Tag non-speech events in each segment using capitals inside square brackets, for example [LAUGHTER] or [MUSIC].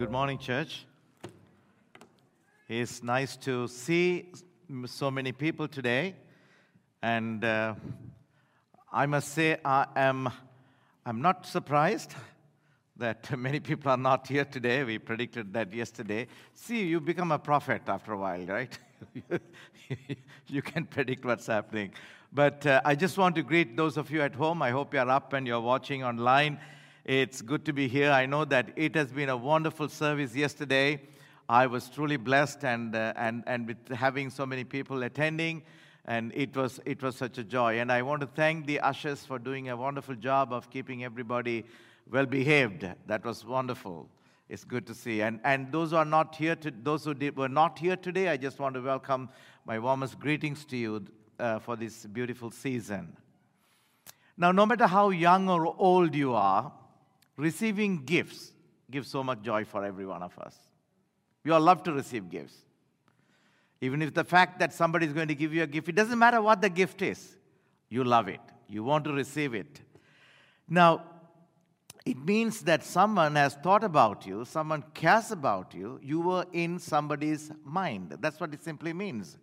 Good morning, church. It's nice to see so many people today, and uh, I must say I am I'm not surprised that [LAUGHS] many people are not here today. We predicted that yesterday. See, you become a prophet after a while, right? [LAUGHS] you can predict what's happening. But uh, I just want to greet those of you at home. I hope you're up and you're watching online. It's good to be here. I know that it has been a wonderful service yesterday. I was truly blessed and, uh, and, and with having so many people attending, and it was, it was such a joy. And I want to thank the ushers for doing a wonderful job of keeping everybody well behaved. That was wonderful. It's good to see. And, and those who are not here, to, those who did, were not here today, I just want to welcome my warmest greetings to you uh, for this beautiful season. Now, no matter how young or old you are, receiving gifts gives so much joy for every one of us. We all love to receive gifts. Even if the fact that somebody is going to give you a gift, it doesn't matter what the gift is, you love it. You want to receive it. Now, it means that someone has thought about you, someone cares about you, you were in somebody's mind. That's what it simply means.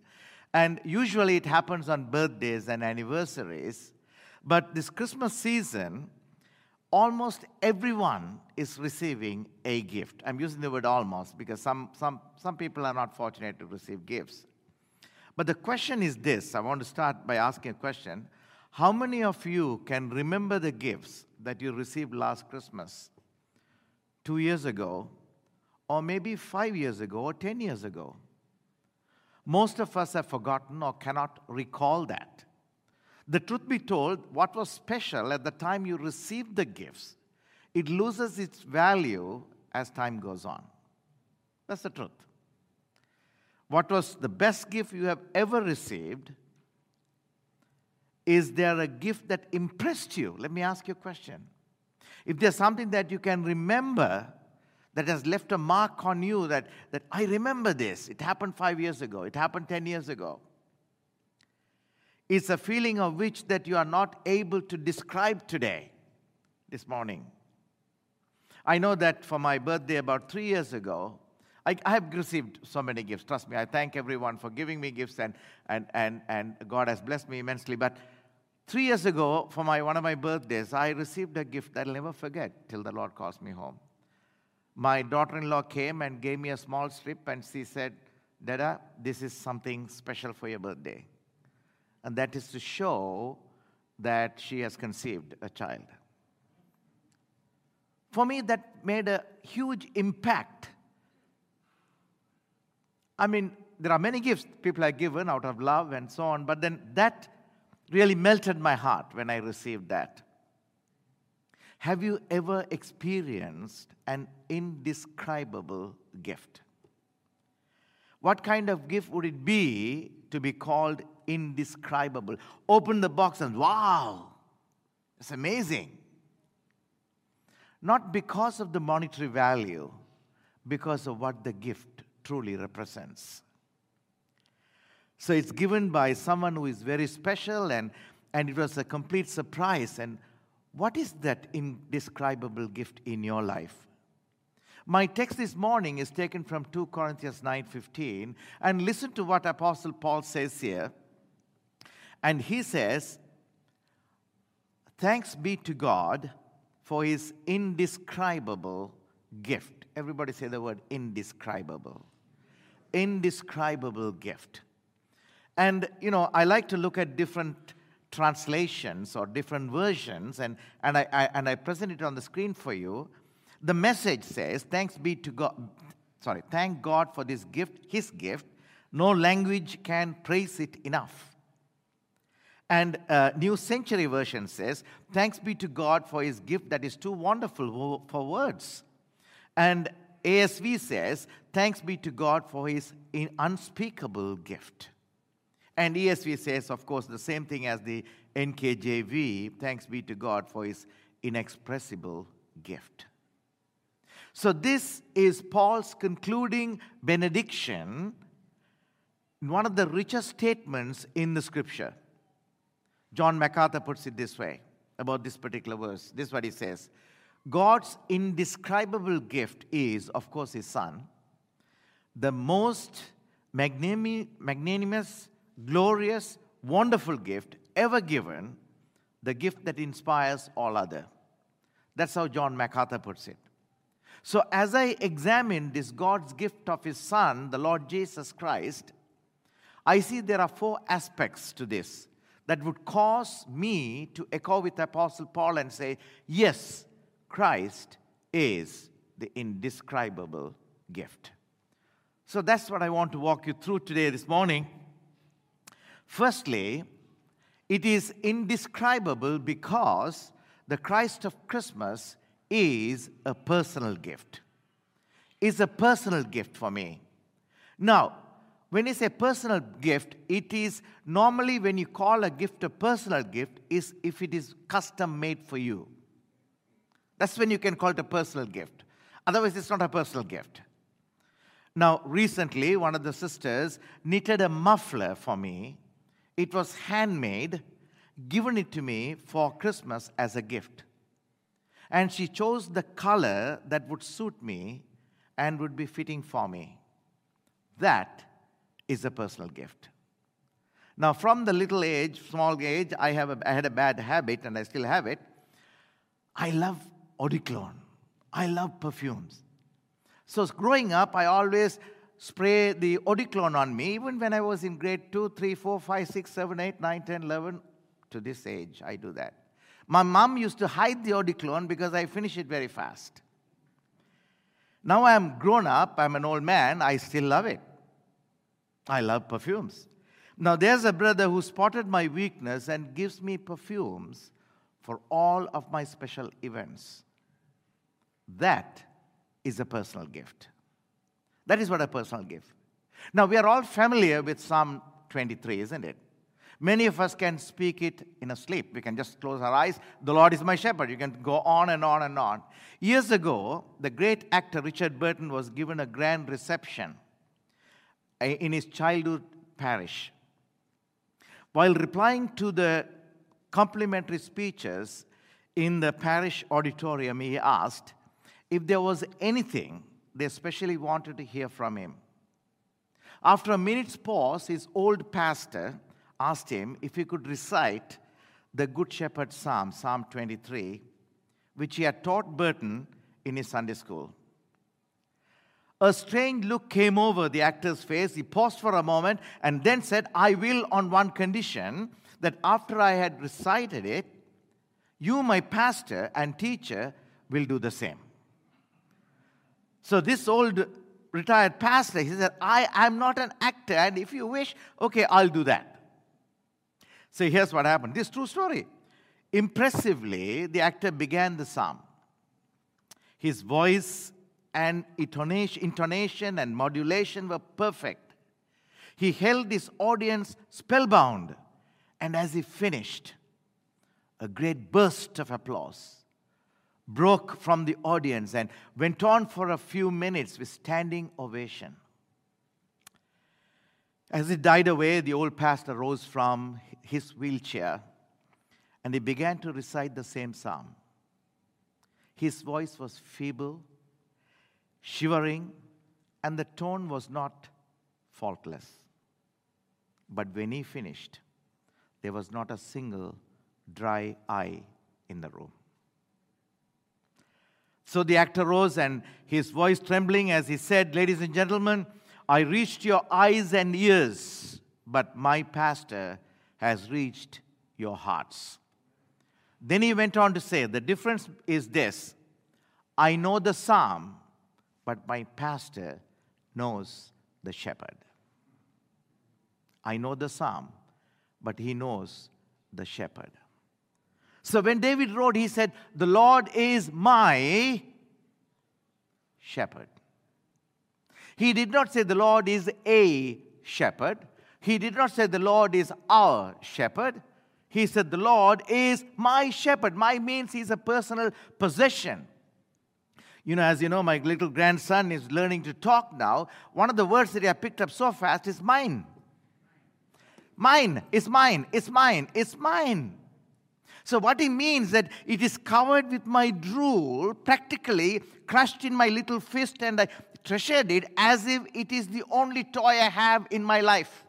And usually it happens on birthdays and anniversaries. But this Christmas season, almost everyone is receiving a gift. I'm using the word almost because some, some, some people are not fortunate to receive gifts. But the question is this I want to start by asking a question. How many of you can remember the gifts that you received last Christmas, two years ago, or maybe five years ago, or 10 years ago? Most of us have forgotten or cannot recall that. The truth be told, what was special at the time you received the gifts, it loses its value as time goes on. That's the truth. What was the best gift you have ever received? Is there a gift that impressed you? Let me ask you a question. If there's something that you can remember that has left a mark on you that, that I remember this, it happened five years ago, it happened 10 years ago. It's a feeling of which that you are not able to describe today, this morning. I know that for my birthday about three years ago, I, I, have received so many gifts. Trust me, I thank everyone for giving me gifts, and, and, and, and God has blessed me immensely. But three years ago, for my, one of my birthdays, I received a gift that I'll never forget till the Lord calls me home. My daughter in law came and gave me a small strip, and she said, Dada, this is something special for your birthday and that is to show that she has conceived a child. For me, that made a huge impact. I mean, there are many gifts people are given out of love and so on, but then that really melted my heart when I received that. Have you ever experienced an indescribable gift? What kind of gift would it be to be called indescribable. Open the box and wow, it's amazing. Not because of the monetary value, because of what the gift truly represents. So it's given by someone who is very special, and, and it was a complete surprise. And what is that indescribable gift in your life? My text this morning is taken from 2 Corinthians 9:15 and listen to what apostle Paul says here. And he says, Thanks be to God for his indescribable gift. Everybody say the word indescribable. Indescribable gift. And, you know, I like to look at different translations or different versions, and, and, I, I, and I present it on the screen for you. The message says, Thanks be to God. Sorry, thank God for this gift, his gift. No language can praise it enough. And uh, New Century Version says, Thanks be to God for his gift that is too wonderful for words. And ASV says, Thanks be to God for his unspeakable gift. And ESV says, of course, the same thing as the NKJV thanks be to God for his inexpressible gift. So, this is Paul's concluding benediction, one of the richest statements in the scripture. John MacArthur puts it this way about this particular verse. This is what he says God's indescribable gift is, of course, his son, the most magnanimous, glorious, wonderful gift ever given, the gift that inspires all other. That's how John MacArthur puts it. So, as I examine this God's gift of His Son, the Lord Jesus Christ, I see there are four aspects to this that would cause me to echo with Apostle Paul and say, Yes, Christ is the indescribable gift. So that's what I want to walk you through today, this morning. Firstly, it is indescribable because the Christ of Christmas is a personal gift. Is a personal gift for me. Now, when you say personal gift, it is normally when you call a gift a personal gift, is if it is custom made for you. That's when you can call it a personal gift. Otherwise, it's not a personal gift. Now, recently, one of the sisters knitted a muffler for me. It was handmade, given it to me for Christmas as a gift. And she chose the color that would suit me and would be fitting for me. That is a personal gift. Now, from the little age, small age, I, have a, I had a bad habit, and I still have it. I love cologne. I love perfumes. So, growing up, I always spray the cologne on me, even when I was in grade 2, 3, 4, 5, 6, 7, 8, 9, 10, 11. To this age, I do that. My mom used to hide the cologne because I finish it very fast. Now I'm grown up, I'm an old man, I still love it. I love perfumes. Now there's a brother who spotted my weakness and gives me perfumes for all of my special events. That is a personal gift. That is what a personal gift. Now we are all familiar with Psalm 23, isn't it? Many of us can speak it in a sleep. We can just close our eyes. The Lord is my shepherd. You can go on and on and on. Years ago, the great actor Richard Burton was given a grand reception in his childhood parish. While replying to the complimentary speeches in the parish auditorium, he asked if there was anything they especially wanted to hear from him. After a minute's pause, his old pastor asked him if he could recite the Good Shepherd Psalm, Psalm 23, which he had taught Burton in his Sunday school. A strange look came over the actor's face. He paused for a moment and then said, I will, on one condition, that after I had recited it, you, my pastor and teacher, will do the same. So, this old retired pastor, he said, I am not an actor, and if you wish, okay, I'll do that. So here's what happened. This true story. Impressively, the actor began the psalm. His voice and intonation and modulation were perfect. He held his audience spellbound, and as he finished, a great burst of applause broke from the audience and went on for a few minutes with standing ovation. As it died away, the old pastor rose from his wheelchair and he began to recite the same psalm. His voice was feeble, shivering, and the tone was not faultless. But when he finished, there was not a single dry eye in the room. So the actor rose and his voice trembling as he said, Ladies and gentlemen, I reached your eyes and ears, but my pastor has reached your hearts. Then he went on to say, The difference is this I know the psalm, but my pastor knows the shepherd. I know the psalm, but he knows the shepherd. So when David wrote, he said, The Lord is my shepherd. He did not say the Lord is a shepherd. He did not say the Lord is our shepherd. He said the Lord is my shepherd. My means he's a personal possession. You know, as you know, my little grandson is learning to talk now. One of the words that he picked up so fast is mine. Mine, it's mine, it's mine, it's mine. So, what he means that it is covered with my drool, practically crushed in my little fist, and I treasured it as if it is the only toy I have in my life.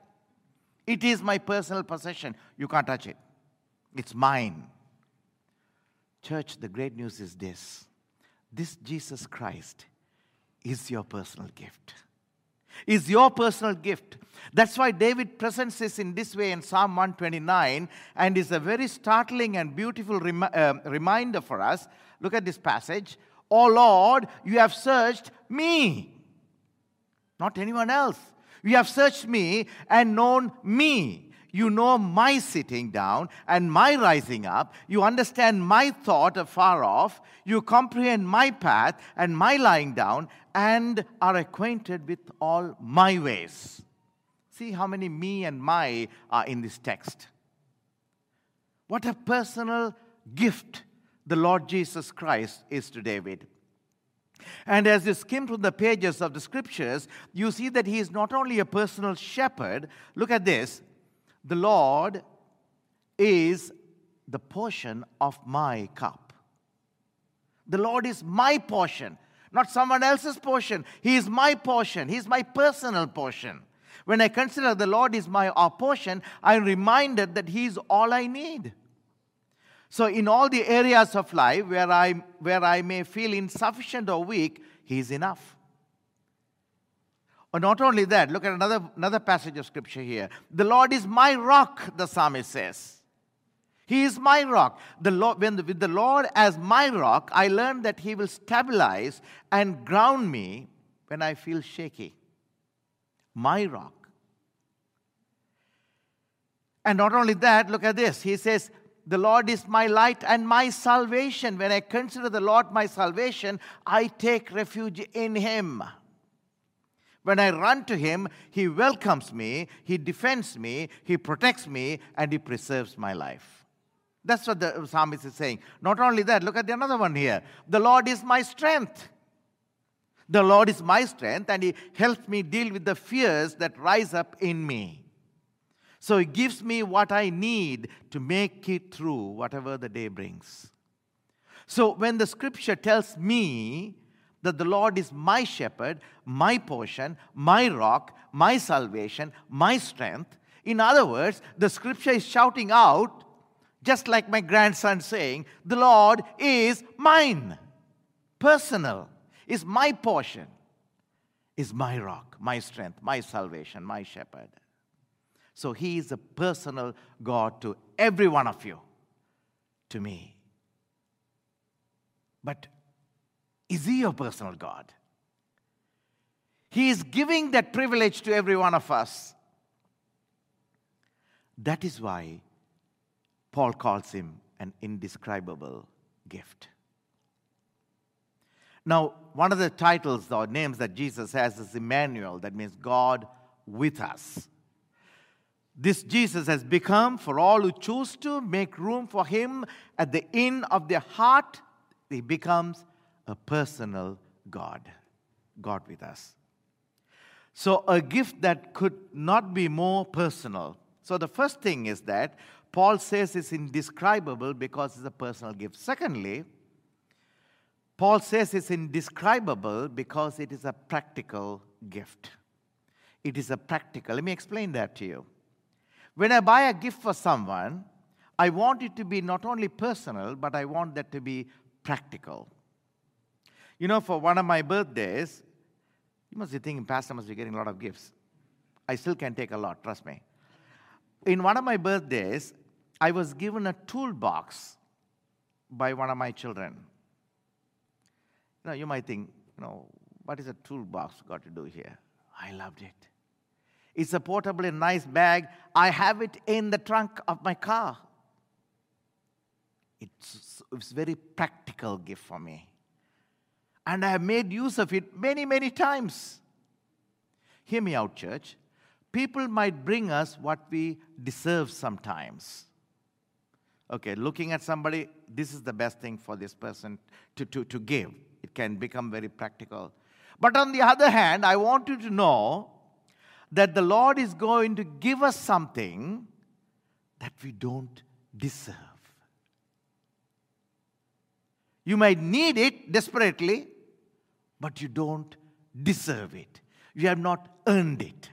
It is my personal possession. You can't touch it, it's mine. Church, the great news is this this Jesus Christ is your personal gift. Is your personal gift. That's why David presents this in this way in Psalm 129 and is a very startling and beautiful rem- uh, reminder for us. Look at this passage. Oh Lord, you have searched me, not anyone else. You have searched me and known me. You know my sitting down and my rising up. You understand my thought afar off. You comprehend my path and my lying down and are acquainted with all my ways. See how many me and my are in this text. What a personal gift the Lord Jesus Christ is to David. And as you skim through the pages of the scriptures, you see that he is not only a personal shepherd, look at this the Lord is the portion of my cup. The Lord is my portion, not someone else's portion. He is my portion, He is my personal portion. When I consider the Lord is my portion, I'm reminded that He is all I need. So, in all the areas of life where I, where I may feel insufficient or weak, He is enough. Or not only that, look at another, another passage of scripture here. The Lord is my rock, the psalmist says. He is my rock. The Lord, when the, with the Lord as my rock, I learned that He will stabilize and ground me when I feel shaky. My rock. And not only that, look at this. He says, The Lord is my light and my salvation. When I consider the Lord my salvation, I take refuge in Him. When I run to him, he welcomes me, he defends me, he protects me, and he preserves my life. That's what the psalmist is saying. Not only that, look at the another one here. The Lord is my strength. The Lord is my strength, and he helps me deal with the fears that rise up in me. So he gives me what I need to make it through whatever the day brings. So when the scripture tells me that the Lord is my shepherd, my portion, my rock, my salvation, my strength. In other words, the scripture is shouting out, just like my grandson saying, The Lord is mine, personal, is my portion, is my rock, my strength, my salvation, my shepherd. So he is a personal God to every one of you, to me. But is He your personal God? He is giving that privilege to every one of us. That is why Paul calls him an indescribable gift. Now, one of the titles or names that Jesus has is Emmanuel, that means God with us. This Jesus has become, for all who choose to make room for him at the inn of their heart, he becomes a personal God, God with us. So, a gift that could not be more personal. So, the first thing is that Paul says it's indescribable because it's a personal gift. Secondly, Paul says it's indescribable because it is a practical gift. It is a practical. Let me explain that to you. When I buy a gift for someone, I want it to be not only personal, but I want that to be practical. You know, for one of my birthdays, you must be thinking, Pastor must be getting a lot of gifts. I still can take a lot, trust me. In one of my birthdays, I was given a toolbox by one of my children. Know, you might think, you know, what is a toolbox got to do here? I loved it. It's a portable nice bag. I have it in the trunk of my car. It's, it's a very practical gift for me. And I have made use of it many, many times. Hear me out, church. People might bring us what we deserve sometimes. Okay, looking at somebody, this is the best thing for this person to, to, to give. It can become very practical. But on the other hand, I want you to know that the Lord is going to give us something that we don't deserve. You might need it desperately, but you don't deserve it. You have not earned it.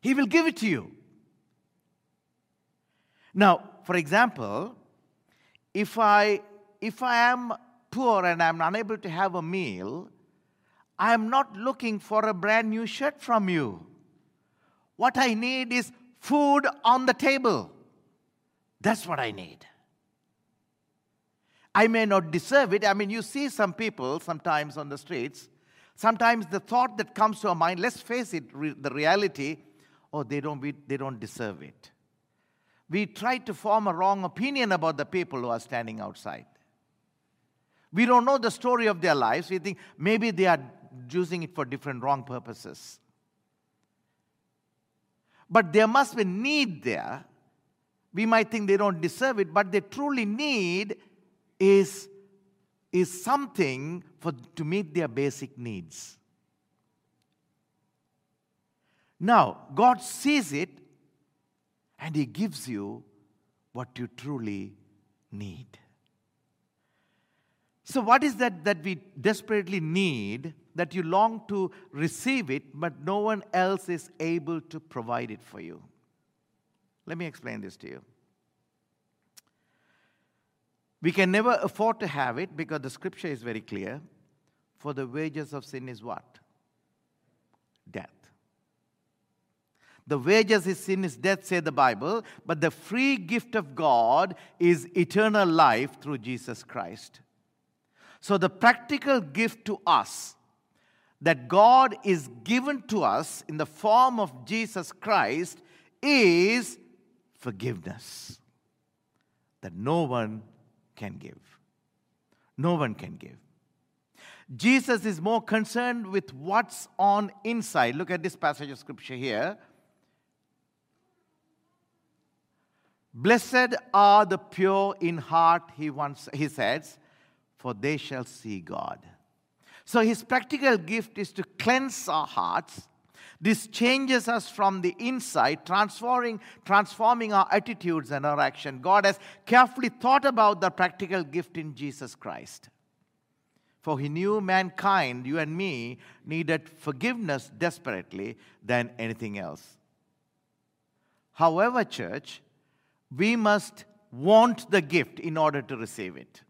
He will give it to you. Now, for example, if I if I am poor and I'm unable to have a meal, I am not looking for a brand new shirt from you. What I need is food on the table. That's what I need. I may not deserve it. I mean, you see some people sometimes on the streets, sometimes the thought that comes to our mind, let's face it, re- the reality, oh, they don't, they don't deserve it. We try to form a wrong opinion about the people who are standing outside. We don't know the story of their lives. We think maybe they are using it for different wrong purposes. But there must be need there. We might think they don't deserve it, but they truly need is, is something for, to meet their basic needs. Now, God sees it and He gives you what you truly need. So, what is that that we desperately need, that you long to receive it, but no one else is able to provide it for you? Let me explain this to you. We can never afford to have it because the scripture is very clear. For the wages of sin is what? Death. The wages of sin is death, say the Bible, but the free gift of God is eternal life through Jesus Christ. So, the practical gift to us that God is given to us in the form of Jesus Christ is forgiveness that no one can give. No one can give. Jesus is more concerned with what's on inside. Look at this passage of scripture here. Blessed are the pure in heart, he once he says, for they shall see God. So his practical gift is to cleanse our hearts this changes us from the inside, transforming, transforming our attitudes and our action. God has carefully thought about the practical gift in Jesus Christ. For he knew mankind, you and me, needed forgiveness desperately than anything else. However, church, we must want the gift in order to receive it.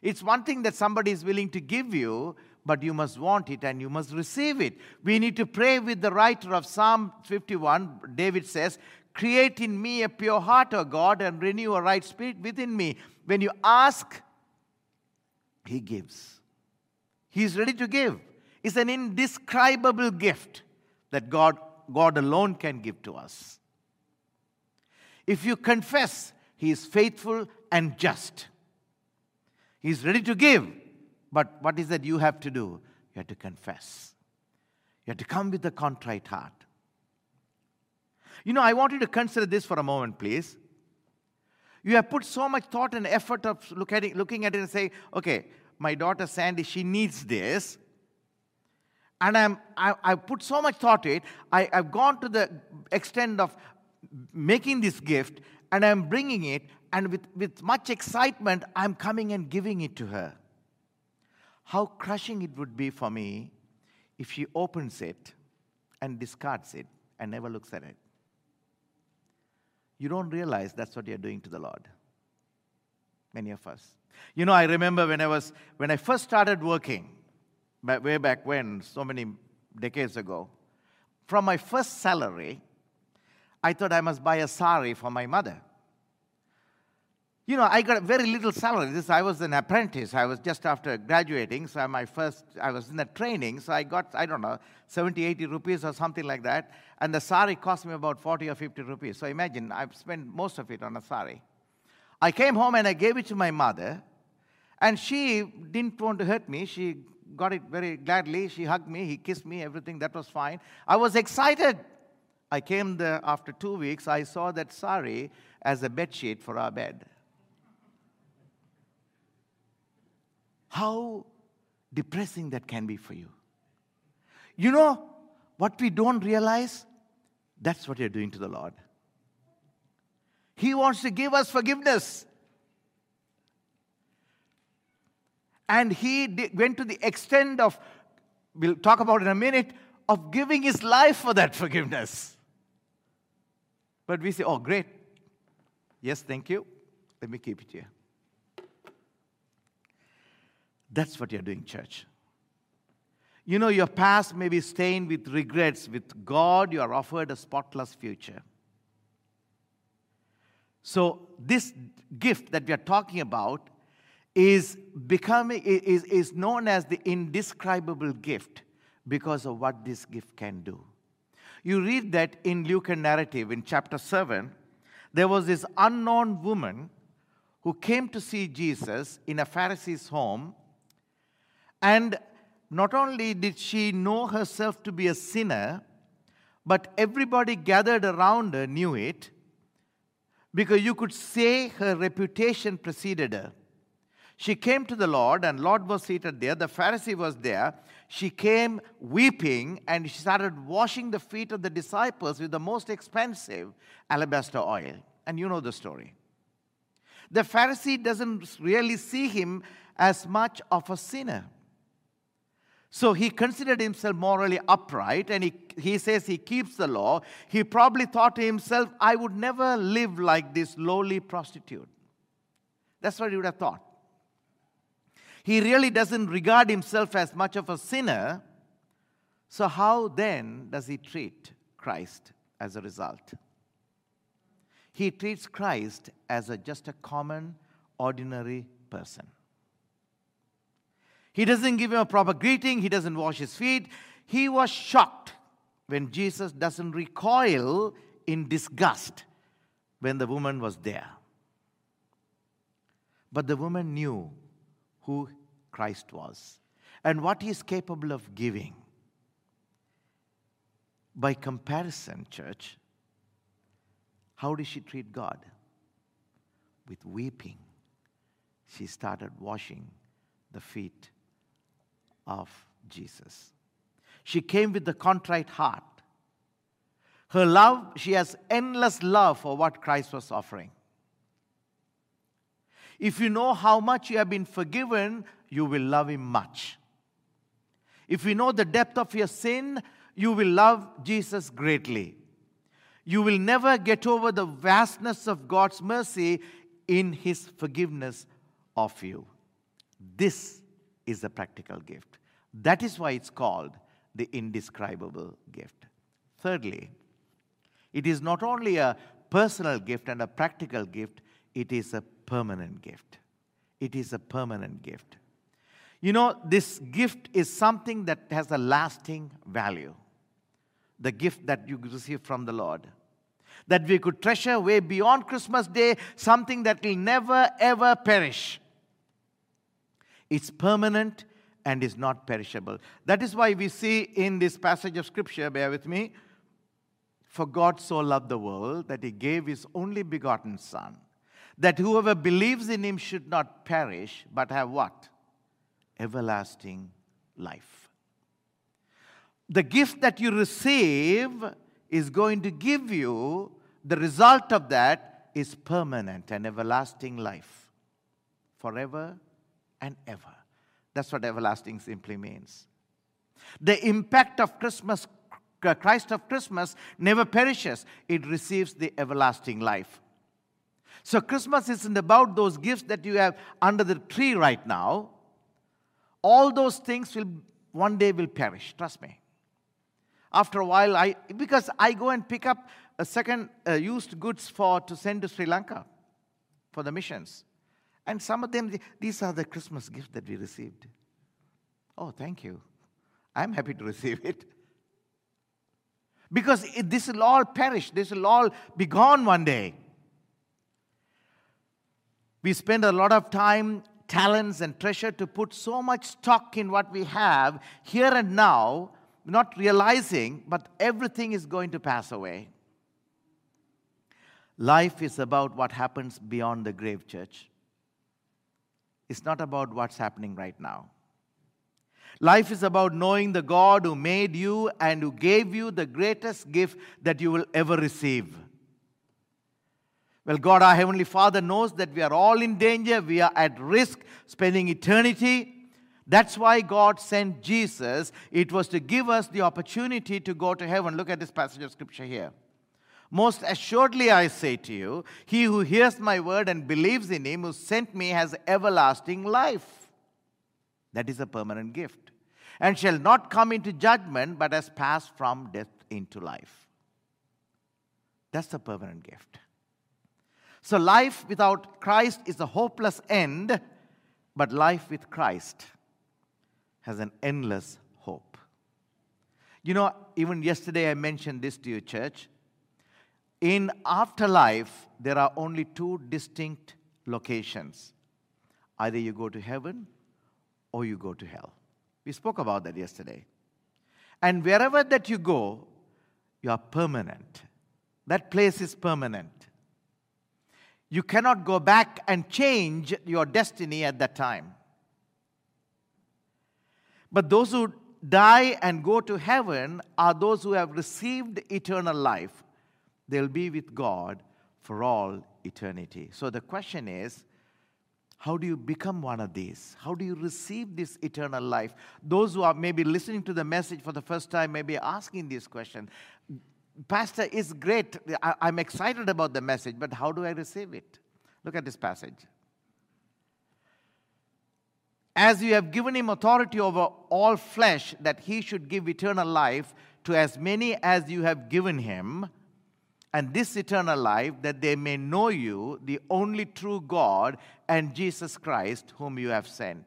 It's one thing that somebody is willing to give you, but you must want it and you must receive it. We need to pray with the writer of Psalm 51. David says, Create in me a pure heart, O God, and renew a right spirit within me. When you ask, He gives. He's ready to give. It's an indescribable gift that God, God alone can give to us. If you confess, He is faithful and just. He's ready to give. But what is that you have to do? You have to confess. You have to come with a contrite heart. You know, I want you to consider this for a moment, please. You have put so much thought and effort of look at it, looking at it and saying, okay, my daughter Sandy, she needs this. And I'm, I, I put so much thought to it. I, I've gone to the extent of making this gift and I'm bringing it, and with, with much excitement, I'm coming and giving it to her how crushing it would be for me if she opens it and discards it and never looks at it. You don't realize that's what you're doing to the Lord. Many of us. You know, I remember when I was when I first started working, way back when, so many decades ago, from my first salary, I thought I must buy a sari for my mother. You know, I got very little salary. This I was an apprentice. I was just after graduating, so my first I was in the training, so I got I don't know 70, 80 rupees or something like that, and the sari cost me about 40 or 50 rupees. So imagine I've spent most of it on a sari. I came home and I gave it to my mother, And she didn't want to hurt me. She got it very gladly. She hugged me, he kissed me, everything, that was fine. I was excited. I came there after two weeks. I saw that sari as a bed sheet for our bed. How depressing that can be for you. You know what we don't realize? That's what you're doing to the Lord. He wants to give us forgiveness. And he went to the extent of, we'll talk about in a minute, of giving his life for that forgiveness. But we say, oh, great. Yes, thank you. Let me keep it here. That's what you're doing, church. You know, your past may be stained with regrets. With God, you are offered a spotless future. So, this gift that we are talking about is becoming is, is known as the indescribable gift because of what this gift can do. You read that in Luke narrative in chapter 7, there was this unknown woman who came to see Jesus in a Pharisee's home, and not only did she know herself to be a sinner, but everybody gathered around her knew it because you could say her reputation preceded her. She came to the Lord, and Lord was seated there. The Pharisee was there. She came weeping, and she started washing the feet of the disciples with the most expensive alabaster oil. And you know the story. The Pharisee doesn't really see him as much of a sinner. So he considered himself morally upright and he, he says he keeps the law. He probably thought to himself, I would never live like this lowly prostitute. That's what he would have thought. He really doesn't regard himself as much of a sinner. So, how then does he treat Christ as a result? He treats Christ as a, just a common, ordinary person. He doesn't give him a proper greeting, he doesn't wash his feet. He was shocked when Jesus doesn't recoil in disgust when the woman was there. But the woman knew who Christ was and what he is capable of giving. By comparison, church, how did she treat God? With weeping. She started washing the feet of Jesus. She came with a contrite heart. Her love, she has endless love for what Christ was offering. If you know how much you have been forgiven, you will love Him much. If you know the depth of your sin, you will love Jesus greatly. You will never get over the vastness of God's mercy in His forgiveness of you. This is a practical gift. That is why it's called the indescribable gift. Thirdly, it is not only a personal gift and a practical gift, it is a permanent gift. It is a permanent gift. You know, this gift is something that has a lasting value. The gift that you receive from the Lord. That we could treasure way beyond Christmas Day, something that will never ever perish. It's permanent and is not perishable. That is why we see in this passage of Scripture, bear with me, for God so loved the world that he gave his only begotten Son, that whoever believes in him should not perish, but have what? Everlasting life. The gift that you receive is going to give you, the result of that is permanent and everlasting life, forever and ever. That's what everlasting simply means. The impact of Christmas, Christ of Christmas, never perishes, it receives the everlasting life. So, Christmas isn't about those gifts that you have under the tree right now. All those things will one day will perish, trust me. After a while, I because I go and pick up a second uh, used goods for to send to Sri Lanka for the missions. And some of them, these are the Christmas gifts that we received. Oh, thank you. I'm happy to receive it. Because this will all perish, this will all be gone one day. We spend a lot of time talents and treasure to put so much stock in what we have here and now, not realizing, but everything is going to pass away. Life is about what happens beyond the grave, church. It's not about what's happening right now. Life is about knowing the God who made you and who gave you the greatest gift that you will ever receive. Well, God, our Heavenly Father, knows that we are all in danger, we are at risk spending eternity. That's why God sent Jesus. It was to give us the opportunity to go to heaven. Look at this passage of scripture here. Most assuredly, I say to you, he who hears my word and believes in him who sent me has everlasting life. That is a permanent gift. And shall not come into judgment, but has passed from death into life. That's a permanent gift. So, life without Christ is a hopeless end, but life with Christ has an endless hope. You know, even yesterday I mentioned this to you, church. In afterlife, there are only two distinct locations either you go to heaven or you go to hell. We spoke about that yesterday. And wherever that you go, you are permanent. That place is permanent. You cannot go back and change your destiny at that time. But those who die and go to heaven are those who have received eternal life. They'll be with God for all eternity. So the question is how do you become one of these? How do you receive this eternal life? Those who are maybe listening to the message for the first time may be asking this question. Pastor, is great. I, am excited about the message, but how do I receive it? Look at this passage. As you have given him authority over all flesh, that he should give eternal life to as many as you have given him, and this eternal life, that they may know you, the only true God, and Jesus Christ, whom you have sent.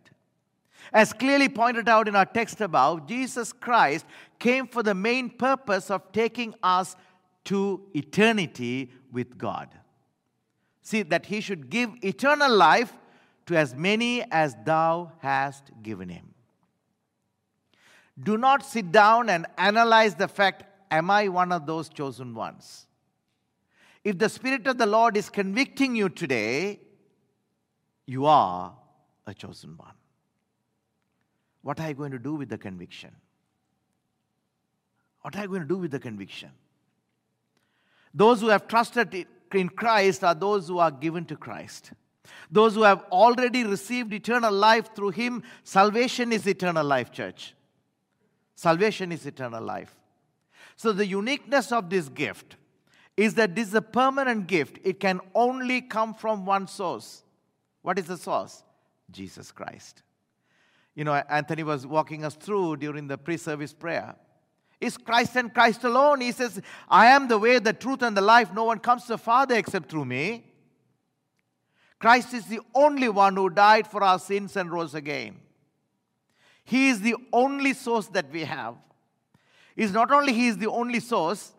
As clearly pointed out in our text above, Jesus Christ came for the main purpose of taking us to eternity with God. See, that he should give eternal life to as many as thou hast given him. Do not sit down and analyze the fact, am I one of those chosen ones? If the Spirit of the Lord is convicting you today, you are a chosen one. What are you going to do with the conviction? What are you going to do with the conviction? Those who have trusted in Christ are those who are given to Christ. Those who have already received eternal life through Him, salvation is eternal life, church. Salvation is eternal life. So, the uniqueness of this gift is that this is a permanent gift. It can only come from one source. What is the source? Jesus Christ you know, Anthony was walking us through during the pre service prayer. Is Christ and Christ alone? He says, I am the way, the truth, and the life. No one comes to the Father except through me. Christ is the only one who died for our sins and rose again. He is the only source that we have. Is not only He is the only source,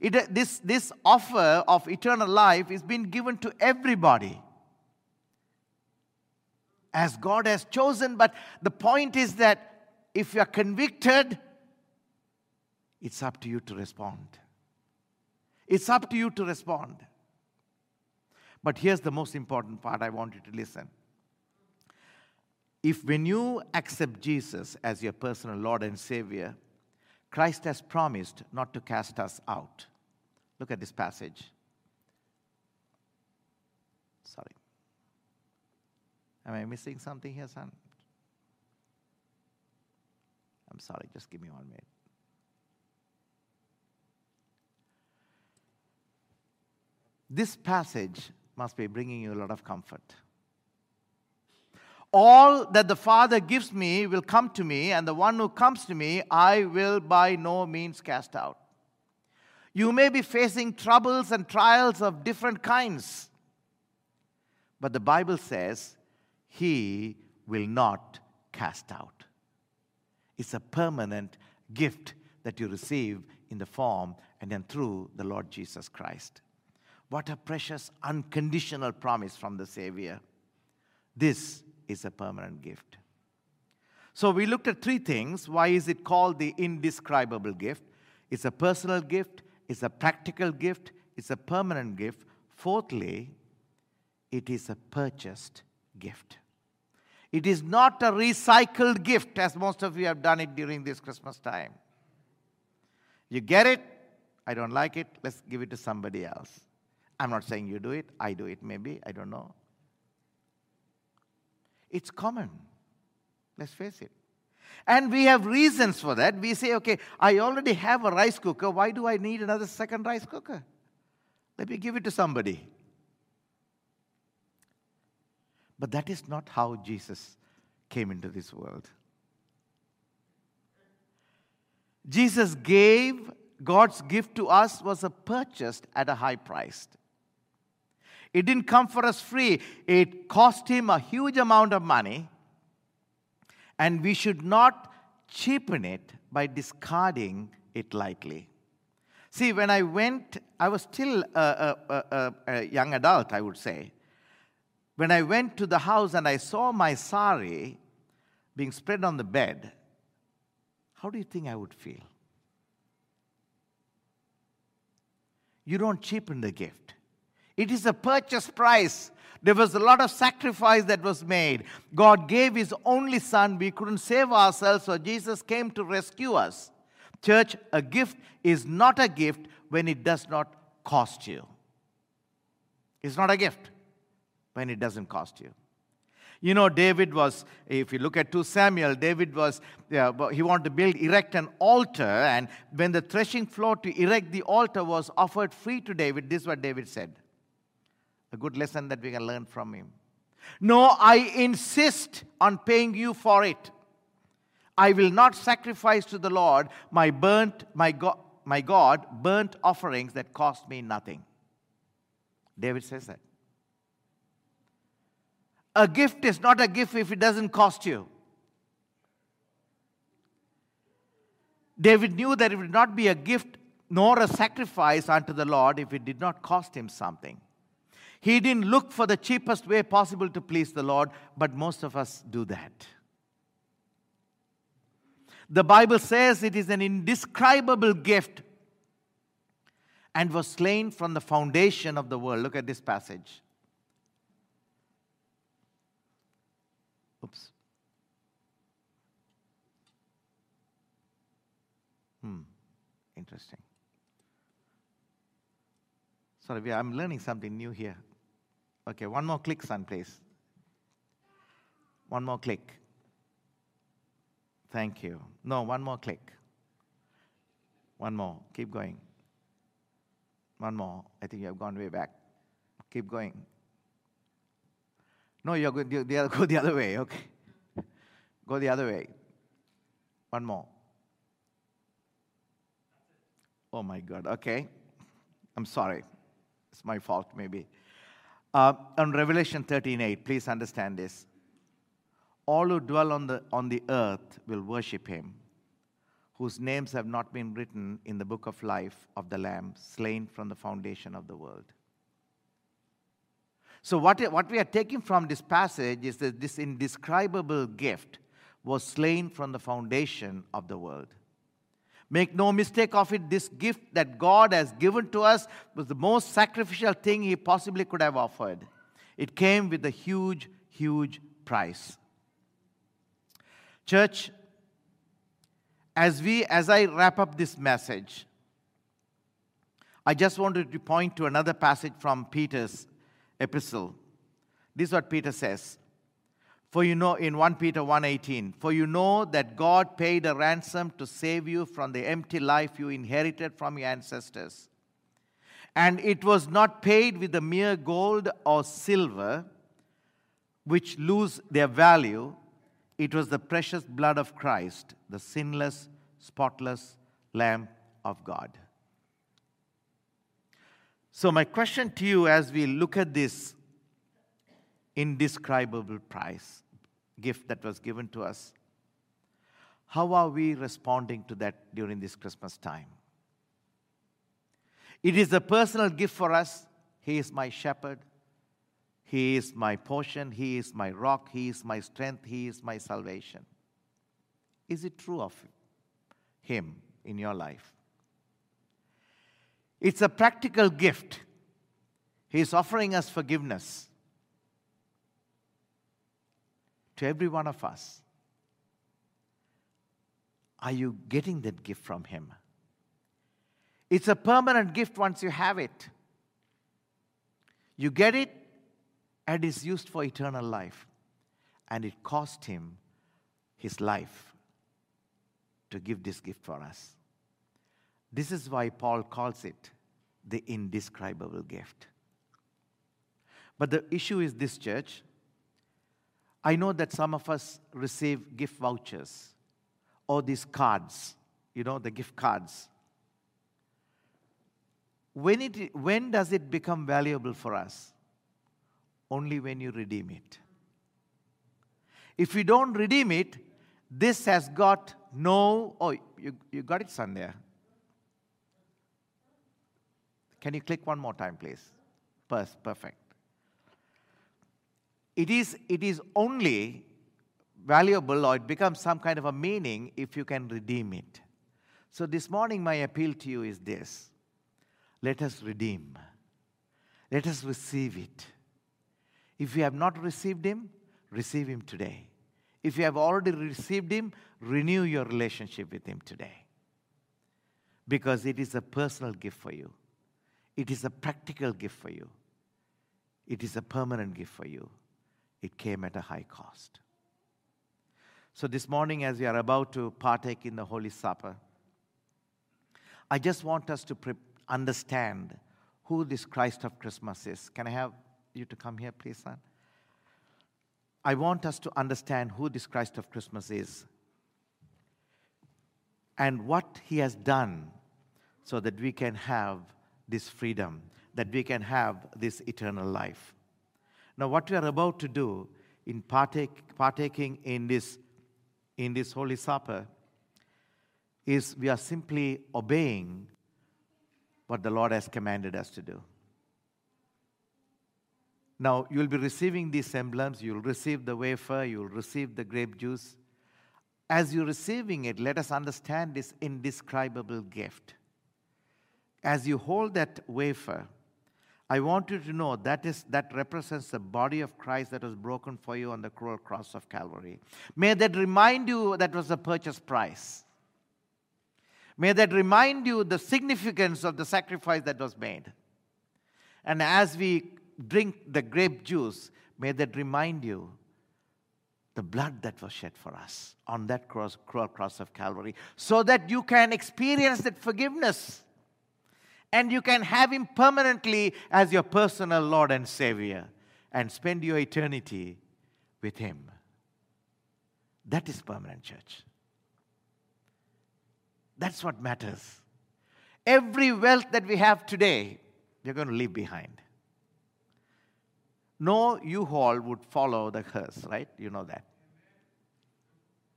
it, this, this offer of eternal life is being given to everybody as God has chosen. But the point is that if you are convicted, it's up to you to respond. It's up to you to respond. But here's the most important part I want you to listen. If when you accept Jesus as your personal Lord and Savior, Christ has promised not to cast us out. Look at this passage. Sorry. Am I missing something here, son? I'm sorry, just give me one minute. This passage must be bringing you a lot of comfort. All that the Father gives me will come to me, and the one who comes to me, I will by no means cast out. You may be facing troubles and trials of different kinds, but the Bible says he will not cast out. It's a permanent gift that you receive in the form and then through the Lord Jesus Christ. What a precious, unconditional promise from the Savior. This is a permanent gift. So we looked at three things. Why is it called the indescribable gift? It's a personal gift, it's a practical gift, it's a permanent gift. Fourthly, it is a purchased gift. It is not a recycled gift, as most of you have done it during this Christmas time. You get it, I don't like it, let's give it to somebody else. I'm not saying you do it, I do it maybe, I don't know. It's common. Let's face it. And we have reasons for that. We say, okay, I already have a rice cooker. Why do I need another second rice cooker? Let me give it to somebody. But that is not how Jesus came into this world. Jesus gave God's gift to us was a purchased at a high price. It didn't come for us free. It cost him a huge amount of money. And we should not cheapen it by discarding it lightly. See, when I went, I was still a, a, a, a, young adult, I would say. When I went to the house and I saw my sari being spread on the bed, how do you think I would feel? You don't cheapen the gift. It is a purchase price. There was a lot of sacrifice that was made. God gave His only Son. We couldn't save ourselves, so Jesus came to rescue us. Church, a gift is not a gift when it does not cost you. It's not a gift when it doesn't cost you. You know, David was, if you look at 2 Samuel, David was, uh, he wanted to build, erect an altar, and when the threshing floor to erect the altar was offered free to David, this is what David said. A good lesson that we can learn from him. No, I insist on paying you for it. I will not sacrifice to the Lord my burnt, my God, my God, burnt offerings that cost me nothing. David says that. A gift is not a gift if it doesn't cost you. David knew that it would not be a gift nor a sacrifice unto the Lord if it did not cost him something. He didn't look for the cheapest way possible to please the Lord, but most of us do that. The Bible says it is an indescribable gift and was slain from the foundation of the world. Look at this passage. Oops. Hmm, interesting. Sorry, I'm learning something new here. Okay, one more click, son, please. One more click. Thank you. No, one more click. One more. Keep going. One more. I think you have gone way back. Keep going. No, you're going, the, [LAUGHS] go the other way. Okay. Go the other way. One more. Oh my God. Okay. I'm sorry. It's my fault, maybe. Uh, on Revelation 13:8, please understand this. All who dwell on the, on the earth will worship him, whose names have not been written in the book of life of the Lamb, slain from the foundation of the world. So, what, what we are taking from this passage is that this indescribable gift was slain from the foundation of the world. Make no mistake of it, this gift that God has given to us was the most sacrificial thing He possibly could have offered. It came with a huge, huge price. Church, as we as I wrap up this message, I just wanted to point to another passage from Peter's epistle. This is what Peter says. For you know in 1 Peter 1:18, for you know that God paid a ransom to save you from the empty life you inherited from your ancestors. And it was not paid with the mere gold or silver which lose their value, it was the precious blood of Christ, the sinless, spotless lamb of God. So, my question to you as we look at this indescribable price, gift that was given to us, how are we responding to that during this Christmas time? It is a personal gift for us. He is my shepherd. He is my portion, He is my rock, He is my strength, He is my salvation. Is it true of Him in your life? It's a practical gift. He is offering us forgiveness to every one of us. Are you getting that gift from Him? It's a permanent gift once you have it. You get it, and it's used for eternal life. And it cost Him His life to give this gift for us. This is why Paul calls it the indescribable gift. But the issue is this, church. I know that some of us receive gift vouchers or these cards, you know, the gift cards. When, it, when does it become valuable for us? Only when you redeem it. If you don't redeem it, this has got no. Oh, you, you got it, son. Can you click one more time, please? Perfect. It is, it is only valuable or it becomes some kind of a meaning if you can redeem it. So this morning, my appeal to you is this let us redeem, let us receive it. If you have not received Him, receive Him today. If you have already received Him, renew your relationship with Him today. Because it is a personal gift for you, it is a practical gift for you, it is a permanent gift for you. It came at a high cost. So, this morning, as we are about to partake in the Holy Supper, I just want us to pre- understand who this Christ of Christmas is. Can I have you to come here, please, son? I want us to understand who this Christ of Christmas is and what he has done so that we can have this freedom, that we can have this eternal life. Now, what we are about to do in partake, partaking in this in this Holy Supper is we are simply obeying what the Lord has commanded us to do. Now, you'll be receiving these emblems, you'll receive the wafer, you'll receive the grape juice. As you're receiving it, let us understand this indescribable gift. As you hold that wafer, I want you to know that is that represents the body of Christ that was broken for you on the cruel cross of Calvary. May that remind you that was the purchase price. May that remind you the significance of the sacrifice that was made. And as we drink the grape juice, may that remind you the blood that was shed for us on that cross, cruel cross of Calvary, so that you can experience that forgiveness and you can have Him permanently as your personal Lord and Savior and spend your eternity with Him. That is permanent, church. That's what matters. Every wealth that we have today, we're going to leave behind. No U-Haul would follow the hearse, right? You know that.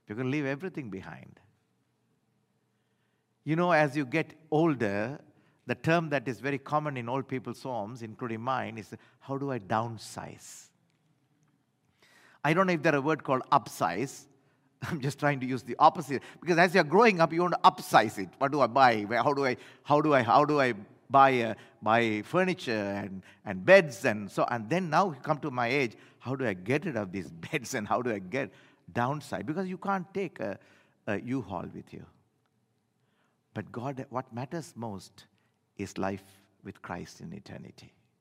You're going to leave everything behind. You know, as you get older, the term that is very common in old people's homes, including mine, is how do I downsize? I don't know if there's a word called upsize. [LAUGHS] I'm just trying to use the opposite because as you're growing up, you want to upsize it. What do I buy? How do I? How do I? How do I buy uh, buy furniture and, and beds and so? And then now you come to my age. How do I get rid of these [LAUGHS] beds and how do I get downside? Because you can't take a, a U-Haul with you. But God, what matters most is life with Christ in eternity.